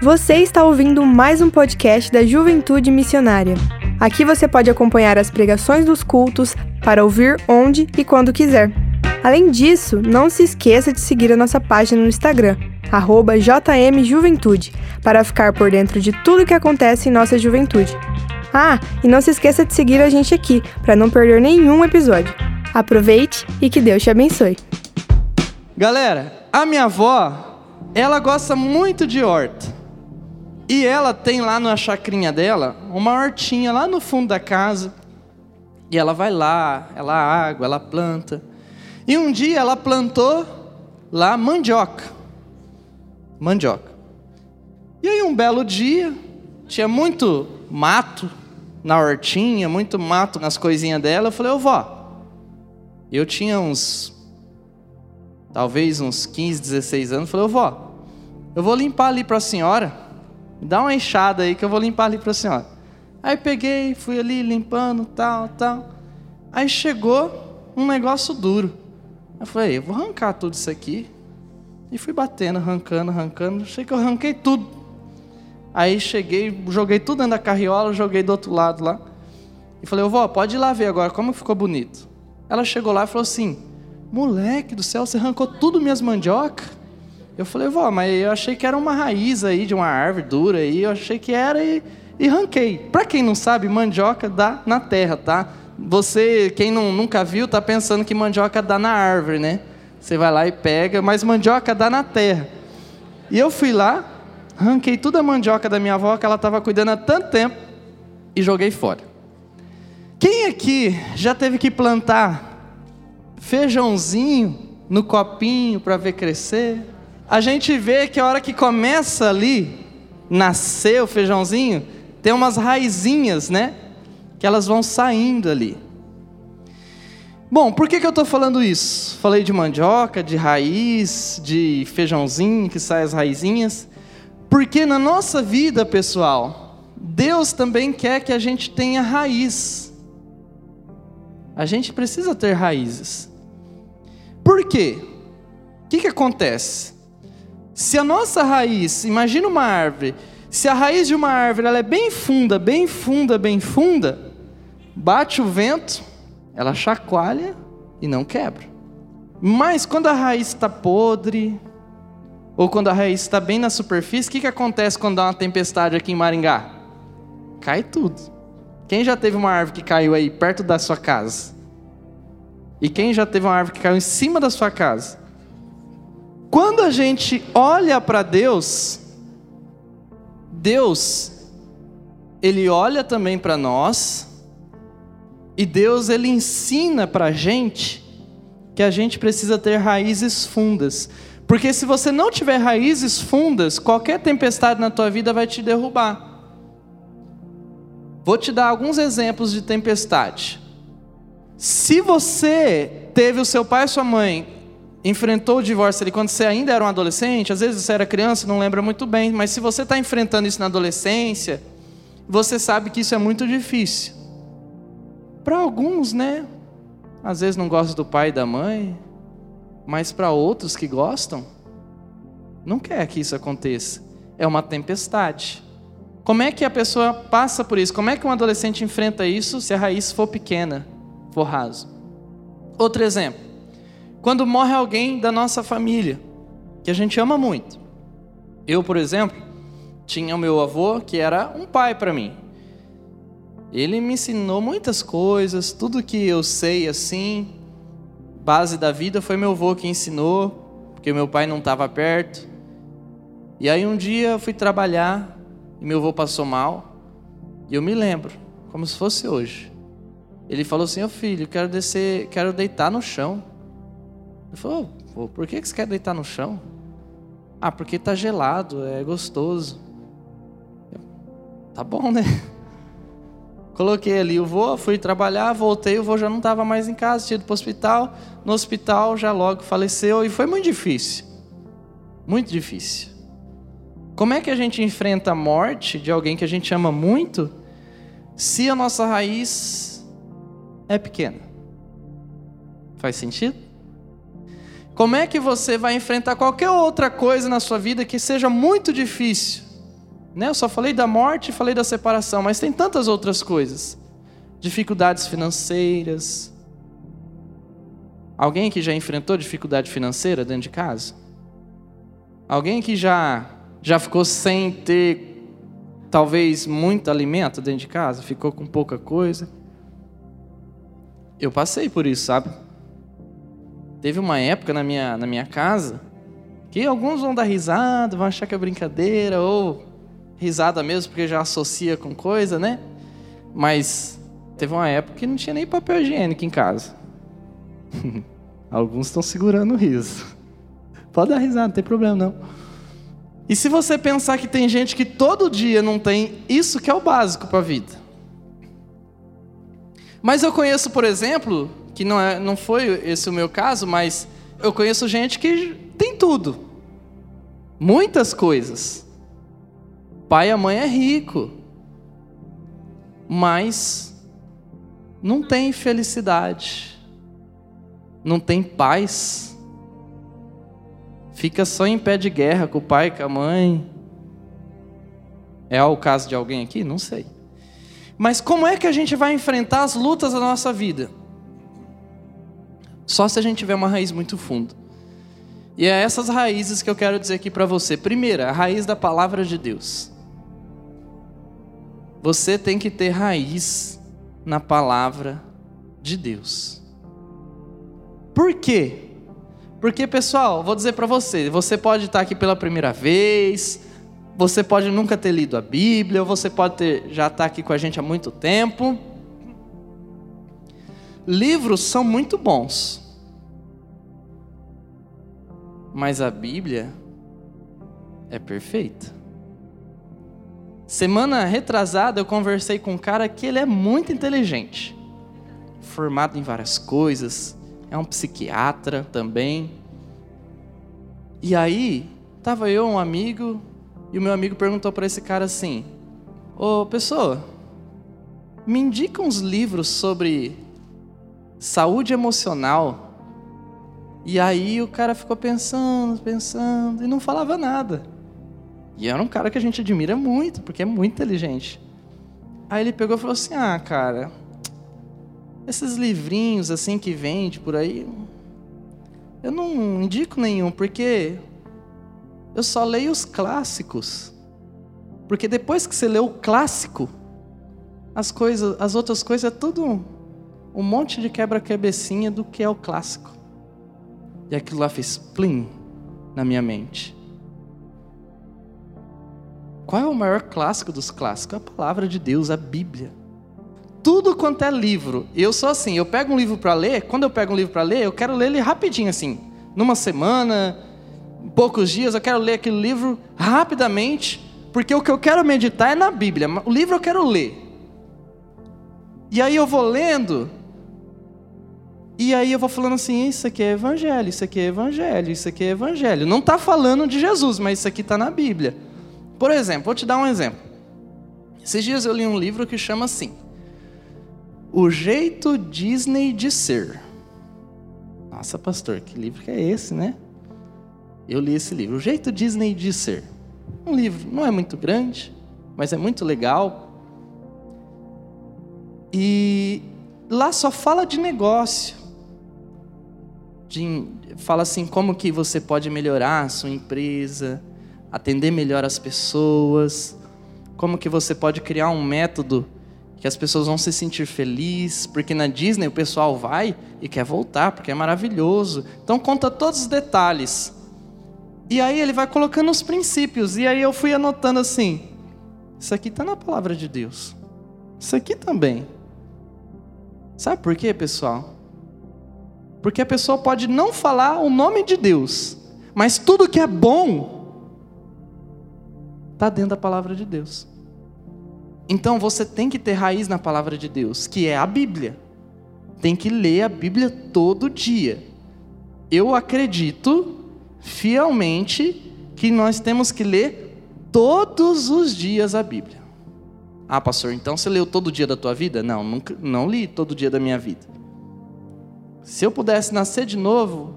Você está ouvindo mais um podcast da Juventude Missionária. Aqui você pode acompanhar as pregações dos cultos para ouvir onde e quando quiser. Além disso, não se esqueça de seguir a nossa página no Instagram, JMJuventude, para ficar por dentro de tudo que acontece em nossa juventude. Ah, e não se esqueça de seguir a gente aqui, para não perder nenhum episódio. Aproveite e que Deus te abençoe. Galera, a minha avó, ela gosta muito de horta. E ela tem lá na chacrinha dela uma hortinha lá no fundo da casa. E ela vai lá, ela água, ela planta. E um dia ela plantou lá mandioca. Mandioca. E aí um belo dia, tinha muito mato na hortinha, muito mato nas coisinhas dela. Eu falei, ô vó, eu tinha uns, talvez uns 15, 16 anos. Eu falei, ô vó, eu vou limpar ali para a senhora. Dá uma enxada aí que eu vou limpar ali para a senhora. Aí peguei, fui ali limpando, tal, tal. Aí chegou um negócio duro. Eu falei, eu vou arrancar tudo isso aqui. E fui batendo, arrancando, arrancando. Achei que eu arranquei tudo. Aí cheguei, joguei tudo dentro da carriola, joguei do outro lado lá. E falei, vó, pode ir lá ver agora como ficou bonito. Ela chegou lá e falou assim: Moleque do céu, você arrancou tudo minhas mandioca? Eu falei, vó, mas eu achei que era uma raiz aí de uma árvore dura aí, eu achei que era e, e ranquei. Para quem não sabe, mandioca dá na terra, tá? Você, quem não, nunca viu, tá pensando que mandioca dá na árvore, né? Você vai lá e pega, mas mandioca dá na terra. E eu fui lá, ranquei toda a mandioca da minha avó, que ela estava cuidando há tanto tempo, e joguei fora. Quem aqui já teve que plantar feijãozinho no copinho para ver crescer? A gente vê que a hora que começa ali, nascer o feijãozinho, tem umas raizinhas, né? Que elas vão saindo ali. Bom, por que, que eu estou falando isso? Falei de mandioca, de raiz, de feijãozinho que sai as raizinhas. Porque na nossa vida, pessoal, Deus também quer que a gente tenha raiz. A gente precisa ter raízes. Por quê? O que, que acontece? Se a nossa raiz, imagina uma árvore, se a raiz de uma árvore ela é bem funda, bem funda, bem funda, bate o vento, ela chacoalha e não quebra. Mas quando a raiz está podre, ou quando a raiz está bem na superfície, o que, que acontece quando dá uma tempestade aqui em Maringá? Cai tudo. Quem já teve uma árvore que caiu aí perto da sua casa? E quem já teve uma árvore que caiu em cima da sua casa? Quando a gente olha para Deus, Deus, Ele olha também para nós, e Deus, Ele ensina para a gente que a gente precisa ter raízes fundas. Porque se você não tiver raízes fundas, qualquer tempestade na tua vida vai te derrubar. Vou te dar alguns exemplos de tempestade. Se você teve o seu pai e sua mãe enfrentou o divórcio ali quando você ainda era um adolescente, às vezes você era criança, não lembra muito bem, mas se você está enfrentando isso na adolescência, você sabe que isso é muito difícil. Para alguns, né? Às vezes não gosta do pai e da mãe, mas para outros que gostam, não quer que isso aconteça. É uma tempestade. Como é que a pessoa passa por isso? Como é que um adolescente enfrenta isso se a raiz for pequena, for raso? Outro exemplo. Quando morre alguém da nossa família, que a gente ama muito. Eu, por exemplo, tinha o meu avô que era um pai para mim. Ele me ensinou muitas coisas, tudo que eu sei assim, base da vida foi meu avô que ensinou, porque meu pai não estava perto. E aí um dia eu fui trabalhar e meu avô passou mal, e eu me lembro, como se fosse hoje. Ele falou assim: "Ô oh, filho, quero descer, quero deitar no chão". Ele falou: por que você quer deitar no chão? Ah, porque está gelado, é gostoso. Eu, tá bom, né? Coloquei ali o vô, fui trabalhar, voltei, o vô já não estava mais em casa, tinha ido para o hospital. No hospital já logo faleceu e foi muito difícil. Muito difícil. Como é que a gente enfrenta a morte de alguém que a gente ama muito se a nossa raiz é pequena? Faz sentido? Como é que você vai enfrentar qualquer outra coisa na sua vida que seja muito difícil Né? Eu só falei da morte falei da separação, mas tem tantas outras coisas. Dificuldades financeiras. Alguém que já enfrentou dificuldade financeira dentro de casa? Alguém que já já ficou sem ter talvez muito alimento dentro de casa, ficou com pouca coisa? Eu passei por isso, sabe? Teve uma época na minha, na minha casa que alguns vão dar risada, vão achar que é brincadeira, ou risada mesmo, porque já associa com coisa, né? Mas teve uma época que não tinha nem papel higiênico em casa. alguns estão segurando o riso. Pode dar risada, não tem problema não. E se você pensar que tem gente que todo dia não tem isso que é o básico para a vida. Mas eu conheço, por exemplo, que não, é, não foi esse o meu caso, mas eu conheço gente que tem tudo. Muitas coisas. Pai e a mãe é rico. Mas não tem felicidade. Não tem paz. Fica só em pé de guerra com o pai, com a mãe. É o caso de alguém aqui? Não sei. Mas como é que a gente vai enfrentar as lutas da nossa vida? Só se a gente tiver uma raiz muito funda. E é essas raízes que eu quero dizer aqui para você. Primeira, a raiz da palavra de Deus. Você tem que ter raiz na palavra de Deus. Por quê? Porque, pessoal, vou dizer para você: você pode estar aqui pela primeira vez, você pode nunca ter lido a Bíblia, ou você pode ter, já estar aqui com a gente há muito tempo. Livros são muito bons, mas a Bíblia é perfeita. Semana retrasada eu conversei com um cara que ele é muito inteligente, formado em várias coisas, é um psiquiatra também. E aí, tava eu, um amigo, e o meu amigo perguntou para esse cara assim: Ô pessoa, me indica uns livros sobre saúde emocional. E aí o cara ficou pensando, pensando, e não falava nada. E era um cara que a gente admira muito, porque é muito inteligente. Aí ele pegou e falou assim: Ah, cara, esses livrinhos assim que vende por aí, eu não indico nenhum, porque eu só leio os clássicos. Porque depois que você lê o clássico, as coisas, as outras coisas é tudo um monte de quebra-cabecinha do que é o clássico. E aquilo lá fez plim na minha mente. Qual é o maior clássico dos clássicos? A palavra de Deus, a Bíblia. Tudo quanto é livro. Eu sou assim, eu pego um livro para ler, quando eu pego um livro para ler, eu quero ler ele rapidinho assim, numa semana, poucos dias, eu quero ler aquele livro rapidamente, porque o que eu quero meditar é na Bíblia. O livro eu quero ler. E aí eu vou lendo, e aí eu vou falando assim: isso aqui é evangelho, isso aqui é evangelho, isso aqui é evangelho. Não está falando de Jesus, mas isso aqui está na Bíblia. Por exemplo, vou te dar um exemplo. Esses dias eu li um livro que chama assim: O Jeito Disney de Ser. Nossa, pastor, que livro que é esse, né? Eu li esse livro, O Jeito Disney de Ser. Um livro, não é muito grande, mas é muito legal. E lá só fala de negócio. De, fala assim como que você pode melhorar a sua empresa, atender melhor as pessoas, como que você pode criar um método que as pessoas vão se sentir felizes, porque na Disney o pessoal vai e quer voltar, porque é maravilhoso. Então conta todos os detalhes. E aí ele vai colocando os princípios. E aí eu fui anotando assim: isso aqui está na palavra de Deus. Isso aqui também. Sabe por quê, pessoal? Porque a pessoa pode não falar o nome de Deus, mas tudo que é bom está dentro da palavra de Deus. Então você tem que ter raiz na palavra de Deus, que é a Bíblia. Tem que ler a Bíblia todo dia. Eu acredito fielmente que nós temos que ler todos os dias a Bíblia. Ah, pastor, então você leu todo dia da tua vida? Não, nunca, não li todo dia da minha vida. Se eu pudesse nascer de novo,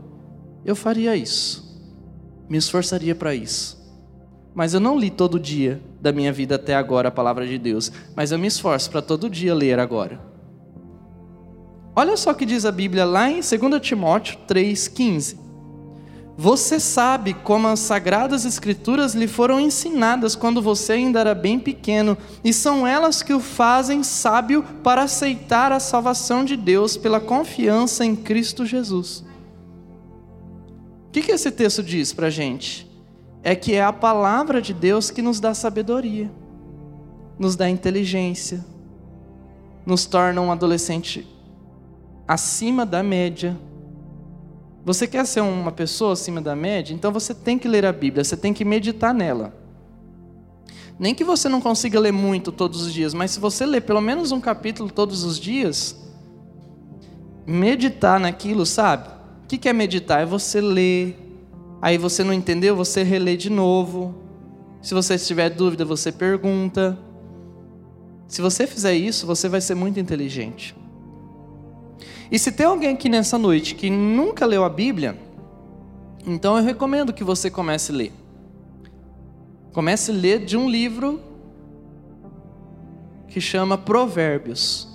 eu faria isso. Me esforçaria para isso. Mas eu não li todo dia da minha vida até agora a palavra de Deus, mas eu me esforço para todo dia ler agora. Olha só o que diz a Bíblia lá em 2 Timóteo 3,15. Você sabe como as sagradas escrituras lhe foram ensinadas quando você ainda era bem pequeno, e são elas que o fazem sábio para aceitar a salvação de Deus pela confiança em Cristo Jesus. O que, que esse texto diz para gente? É que é a palavra de Deus que nos dá sabedoria, nos dá inteligência, nos torna um adolescente acima da média você quer ser uma pessoa acima da média? Então você tem que ler a Bíblia, você tem que meditar nela. Nem que você não consiga ler muito todos os dias, mas se você ler pelo menos um capítulo todos os dias, meditar naquilo, sabe? O que é meditar? É você ler, aí você não entendeu, você relê de novo. Se você tiver dúvida, você pergunta. Se você fizer isso, você vai ser muito inteligente. E se tem alguém aqui nessa noite que nunca leu a Bíblia, então eu recomendo que você comece a ler. Comece a ler de um livro que chama Provérbios.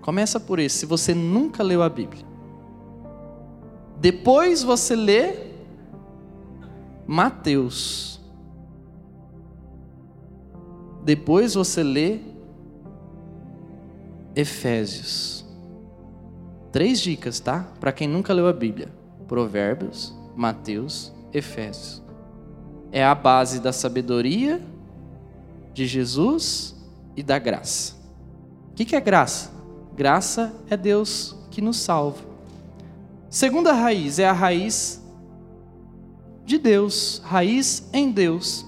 Começa por esse, se você nunca leu a Bíblia. Depois você lê Mateus. Depois você lê Efésios. Três dicas, tá? Para quem nunca leu a Bíblia: Provérbios, Mateus, Efésios. É a base da sabedoria de Jesus e da graça. O que é graça? Graça é Deus que nos salva. Segunda raiz é a raiz de Deus, raiz em Deus.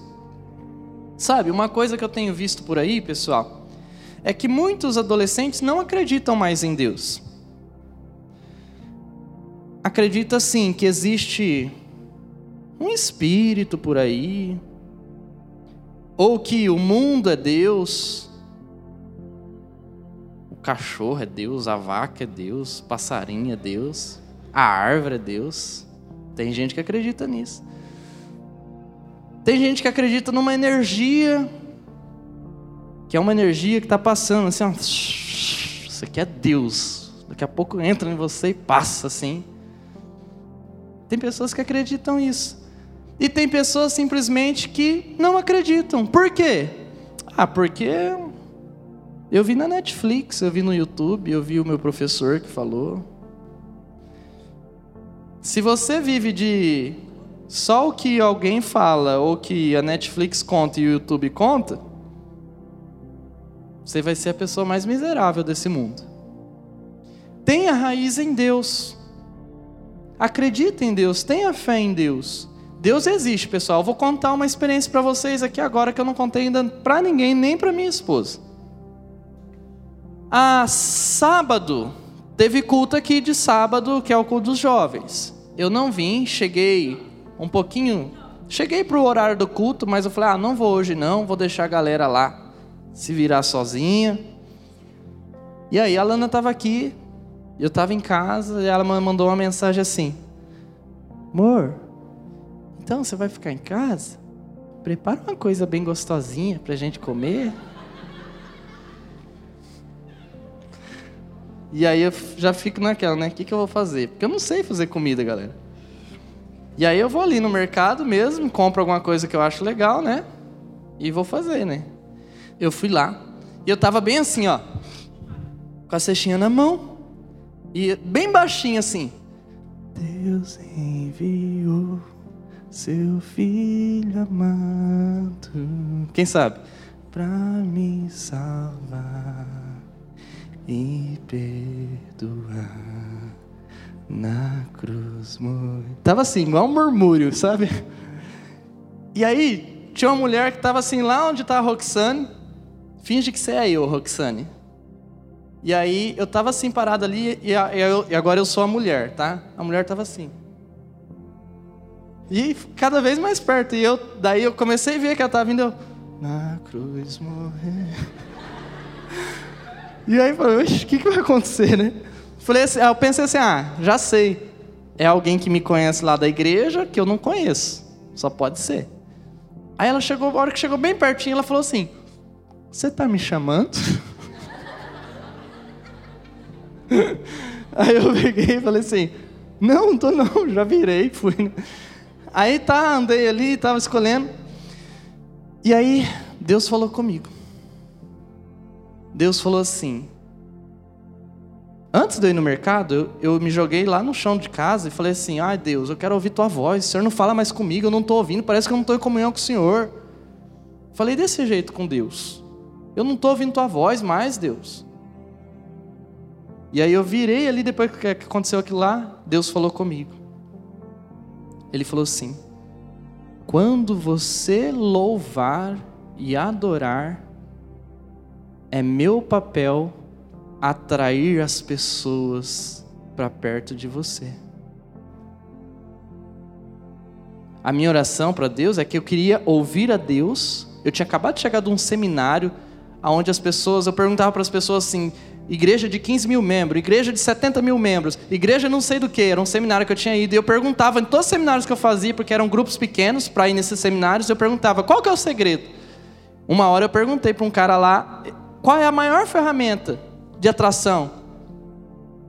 Sabe, uma coisa que eu tenho visto por aí, pessoal, é que muitos adolescentes não acreditam mais em Deus. Acredita sim que existe um espírito por aí, ou que o mundo é Deus, o cachorro é Deus, a vaca é Deus, o passarinho é Deus, a árvore é Deus. Tem gente que acredita nisso. Tem gente que acredita numa energia que é uma energia que está passando assim, ó, isso aqui é Deus. Daqui a pouco entra em você e passa assim. Tem pessoas que acreditam isso. E tem pessoas simplesmente que não acreditam. Por quê? Ah, porque eu vi na Netflix, eu vi no YouTube, eu vi o meu professor que falou. Se você vive de só o que alguém fala ou que a Netflix conta e o YouTube conta, você vai ser a pessoa mais miserável desse mundo. Tenha raiz em Deus. Acredite em Deus, tenha fé em Deus. Deus existe, pessoal. Eu vou contar uma experiência para vocês aqui agora que eu não contei ainda para ninguém, nem para minha esposa. A sábado teve culto aqui de sábado, que é o culto dos jovens. Eu não vim, cheguei um pouquinho, cheguei para o horário do culto, mas eu falei: "Ah, não vou hoje não, vou deixar a galera lá" se virar sozinha. E aí a Lana estava aqui, eu estava em casa e ela mandou uma mensagem assim: Amor, então você vai ficar em casa? Prepara uma coisa bem gostosinha para a gente comer. E aí eu já fico naquela, né? O que, que eu vou fazer? Porque eu não sei fazer comida, galera. E aí eu vou ali no mercado mesmo, compro alguma coisa que eu acho legal, né? E vou fazer, né? Eu fui lá e eu tava bem assim, ó, com a cestinha na mão e bem baixinho assim. Deus enviou seu filho amado. Quem sabe? Pra me salvar e perdoar na cruz. Tava assim, igual um murmúrio, sabe? E aí, tinha uma mulher que tava assim, lá onde tá a Roxane, finge que você é eu, Roxane. E aí eu tava assim parado ali e, e agora eu sou a mulher, tá? A mulher tava assim. E cada vez mais perto. E eu, daí eu comecei a ver que ela tava vindo. Eu, Na cruz morrer. e aí eu falei, o que, que vai acontecer, né? Falei assim, eu pensei assim, ah, já sei. É alguém que me conhece lá da igreja que eu não conheço. Só pode ser. Aí ela chegou, a hora que chegou bem pertinho, ela falou assim: Você está me chamando? Aí eu peguei e falei assim: Não, não tô não, já virei, fui. Aí tá, andei ali, estava escolhendo. E aí Deus falou comigo. Deus falou assim: Antes de eu ir no mercado, eu, eu, me joguei lá no chão de casa e falei assim: Ai Deus, eu quero ouvir tua voz. O Senhor não fala mais comigo, eu não estou ouvindo, parece que eu não estou em comunhão com o Senhor. Falei desse jeito com Deus. Eu não estou ouvindo tua voz mais, Deus. E aí eu virei ali depois que aconteceu aquilo lá, Deus falou comigo. Ele falou assim: Quando você louvar e adorar, é meu papel atrair as pessoas para perto de você. A minha oração para Deus é que eu queria ouvir a Deus. Eu tinha acabado de chegar de um seminário onde as pessoas, eu perguntava para as pessoas assim: igreja de 15 mil membros, igreja de 70 mil membros, igreja não sei do que, era um seminário que eu tinha ido, e eu perguntava em todos os seminários que eu fazia, porque eram grupos pequenos para ir nesses seminários, eu perguntava: qual que é o segredo? Uma hora eu perguntei para um cara lá: qual é a maior ferramenta de atração.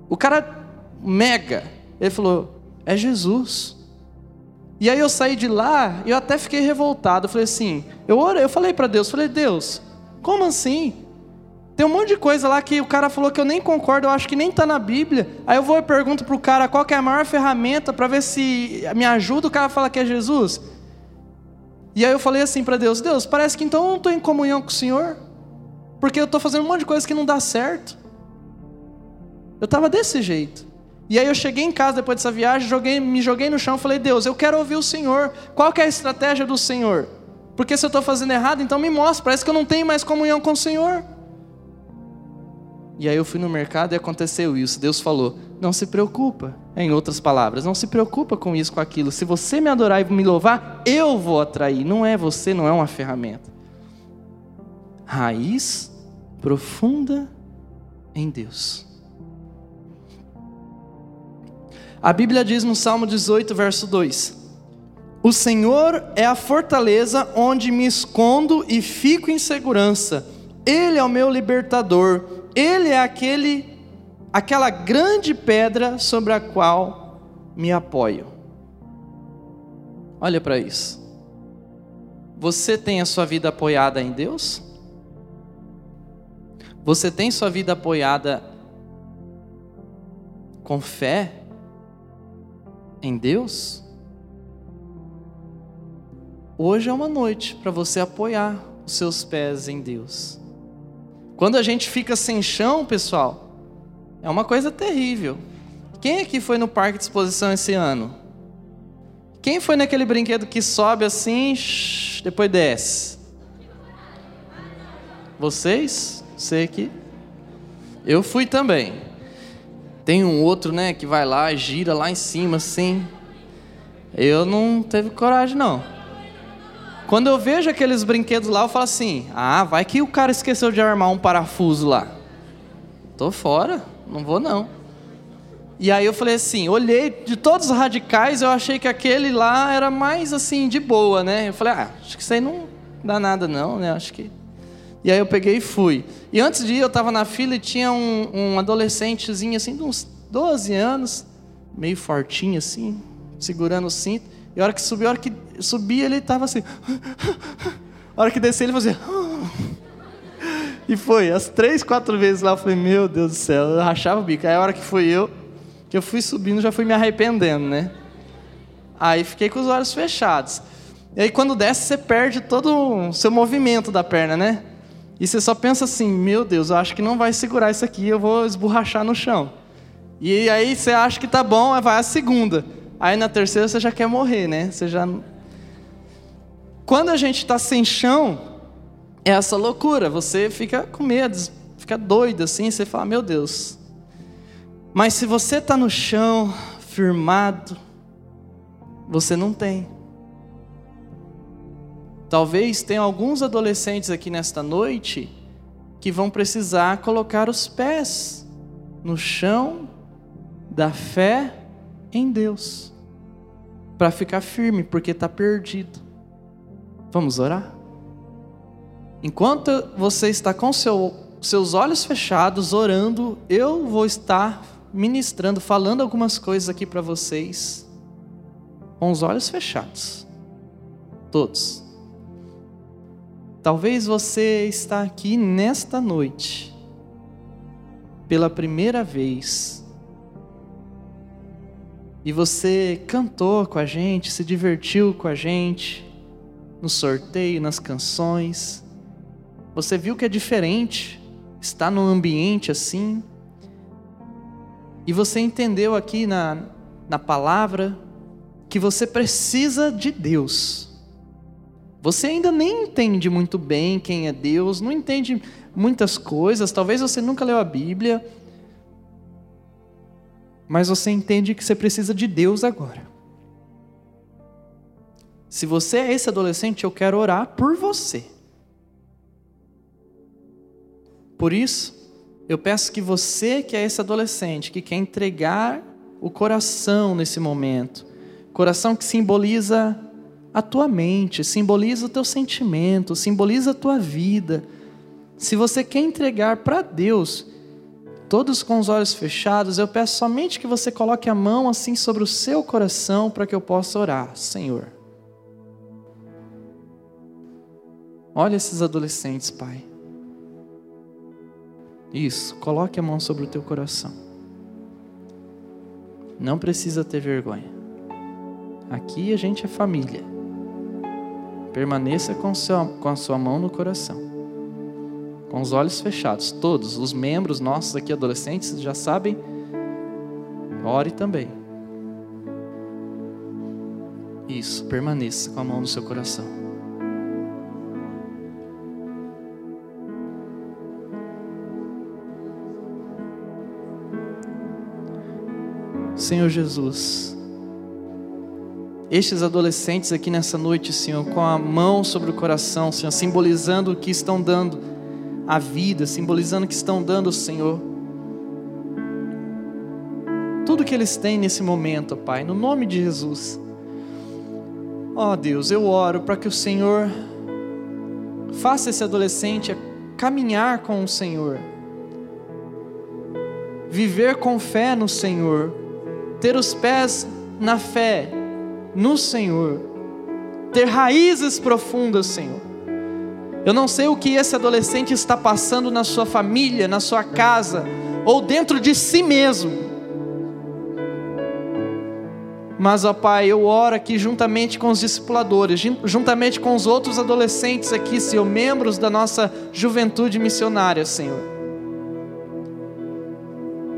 O cara mega, ele falou: é Jesus. E aí eu saí de lá e eu até fiquei revoltado. Eu falei assim, eu orei, eu falei para Deus, falei Deus, como assim? Tem um monte de coisa lá que o cara falou que eu nem concordo, eu acho que nem está na Bíblia. Aí eu vou e pergunto pro cara qual é a maior ferramenta para ver se me ajuda. O cara fala que é Jesus. E aí eu falei assim para Deus: Deus, parece que então eu não estou em comunhão com o Senhor, porque eu estou fazendo um monte de coisa que não dá certo. Eu estava desse jeito. E aí eu cheguei em casa depois dessa viagem, joguei, me joguei no chão e falei, Deus, eu quero ouvir o Senhor. Qual que é a estratégia do Senhor? Porque se eu estou fazendo errado, então me mostra. Parece que eu não tenho mais comunhão com o Senhor. E aí eu fui no mercado e aconteceu isso. Deus falou: Não se preocupa. Em outras palavras, não se preocupa com isso, com aquilo. Se você me adorar e me louvar, eu vou atrair. Não é você, não é uma ferramenta. Raiz profunda em Deus. A Bíblia diz no Salmo 18, verso 2: O Senhor é a fortaleza onde me escondo e fico em segurança. Ele é o meu libertador. Ele é aquele aquela grande pedra sobre a qual me apoio. Olha para isso. Você tem a sua vida apoiada em Deus? Você tem sua vida apoiada com fé? em Deus, hoje é uma noite para você apoiar os seus pés em Deus. Quando a gente fica sem chão, pessoal, é uma coisa terrível. Quem aqui foi no parque de exposição esse ano? Quem foi naquele brinquedo que sobe assim, depois desce? Vocês? Você aqui? Eu fui também. Tem um outro, né, que vai lá, gira lá em cima, assim. Eu não teve coragem, não. Quando eu vejo aqueles brinquedos lá, eu falo assim: ah, vai que o cara esqueceu de armar um parafuso lá. Tô fora, não vou não. E aí eu falei assim, olhei de todos os radicais, eu achei que aquele lá era mais assim de boa, né? Eu falei, ah, acho que isso aí não dá nada não, né? Acho que e aí eu peguei e fui. E antes de ir, eu estava na fila e tinha um, um adolescentezinho assim, de uns 12 anos, meio fortinho assim, segurando o cinto. E a hora que subiu, a hora que subia, ele estava assim. a hora que descia, ele fazia. e foi, as três, quatro vezes lá, eu falei, meu Deus do céu, eu rachava o bico. Aí a hora que fui eu, que eu fui subindo, já fui me arrependendo, né? Aí fiquei com os olhos fechados. E aí quando desce, você perde todo o seu movimento da perna, né? E você só pensa assim: meu Deus, eu acho que não vai segurar isso aqui, eu vou esborrachar no chão. E aí você acha que tá bom, vai a segunda. Aí na terceira você já quer morrer, né? Você já. Quando a gente está sem chão, é essa loucura. Você fica com medo, fica doido assim, você fala: meu Deus. Mas se você está no chão, firmado, você não tem. Talvez tenha alguns adolescentes aqui nesta noite que vão precisar colocar os pés no chão da fé em Deus. Para ficar firme, porque está perdido. Vamos orar? Enquanto você está com seu, seus olhos fechados, orando, eu vou estar ministrando, falando algumas coisas aqui para vocês, com os olhos fechados. Todos. Talvez você está aqui nesta noite, pela primeira vez, e você cantou com a gente, se divertiu com a gente, no sorteio, nas canções. Você viu que é diferente estar num ambiente assim. E você entendeu aqui na, na palavra que você precisa de Deus. Você ainda nem entende muito bem quem é Deus, não entende muitas coisas, talvez você nunca leu a Bíblia mas você entende que você precisa de Deus agora. Se você é esse adolescente, eu quero orar por você. Por isso, eu peço que você que é esse adolescente, que quer entregar o coração nesse momento, coração que simboliza a tua mente, simboliza o teu sentimento, simboliza a tua vida. Se você quer entregar para Deus, todos com os olhos fechados, eu peço somente que você coloque a mão assim sobre o seu coração para que eu possa orar, Senhor. Olha esses adolescentes, Pai. Isso, coloque a mão sobre o teu coração. Não precisa ter vergonha. Aqui a gente é família. Permaneça com, seu, com a sua mão no coração com os olhos fechados, todos os membros nossos aqui, adolescentes, já sabem, ore também. Isso, permaneça com a mão no seu coração. Senhor Jesus, estes adolescentes aqui nessa noite, Senhor, com a mão sobre o coração, Senhor, simbolizando o que estão dando a vida, simbolizando que estão dando ao Senhor. Tudo que eles têm nesse momento, Pai, no nome de Jesus. Ó oh, Deus, eu oro para que o Senhor faça esse adolescente caminhar com o Senhor, viver com fé no Senhor, ter os pés na fé no Senhor, ter raízes profundas, Senhor eu não sei o que esse adolescente está passando na sua família, na sua casa, ou dentro de si mesmo. Mas, ó Pai, eu oro aqui juntamente com os discipuladores, juntamente com os outros adolescentes aqui, Senhor, membros da nossa juventude missionária, Senhor.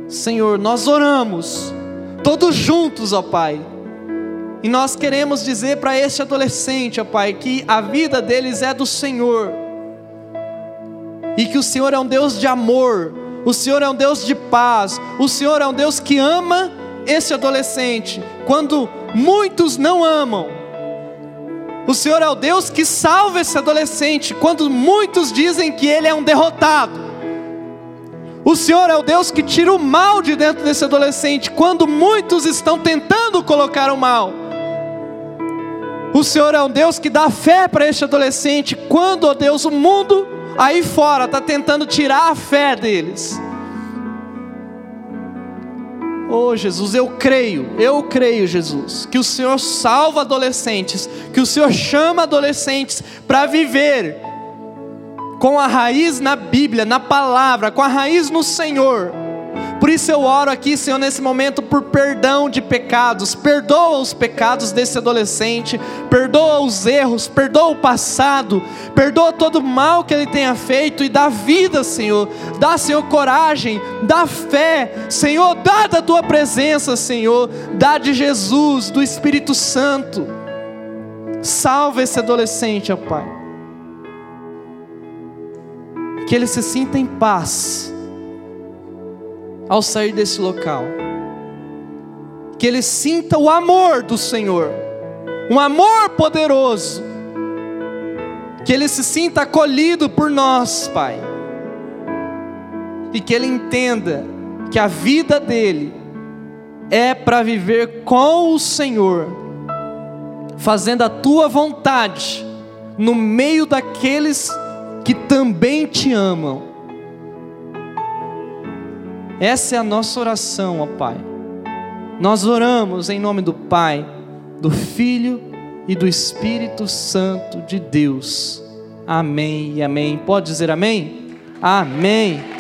Senhor, nós oramos, todos juntos, ó Pai e nós queremos dizer para este adolescente, ó Pai, que a vida deles é do Senhor. E que o Senhor é um Deus de amor, o Senhor é um Deus de paz, o Senhor é um Deus que ama esse adolescente, quando muitos não amam. O Senhor é o Deus que salva esse adolescente, quando muitos dizem que ele é um derrotado. O Senhor é o Deus que tira o mal de dentro desse adolescente, quando muitos estão tentando colocar o mal. O Senhor é um Deus que dá fé para este adolescente, quando, ó Deus, o mundo aí fora está tentando tirar a fé deles. Oh Jesus, eu creio, eu creio, Jesus, que o Senhor salva adolescentes, que o Senhor chama adolescentes para viver com a raiz na Bíblia, na palavra, com a raiz no Senhor por isso eu oro aqui, Senhor, nesse momento por perdão de pecados. Perdoa os pecados desse adolescente, perdoa os erros, perdoa o passado, perdoa todo o mal que ele tenha feito e dá vida, Senhor. Dá, Senhor, coragem, dá fé, Senhor, dá da tua presença, Senhor. Dá de Jesus, do Espírito Santo. Salva esse adolescente, ó Pai. Que ele se sinta em paz ao sair desse local. Que ele sinta o amor do Senhor, um amor poderoso. Que ele se sinta acolhido por nós, Pai. E que ele entenda que a vida dele é para viver com o Senhor fazendo a tua vontade no meio daqueles que também te amam. Essa é a nossa oração, ó Pai. Nós oramos em nome do Pai, do Filho e do Espírito Santo de Deus. Amém e amém. Pode dizer amém? Amém.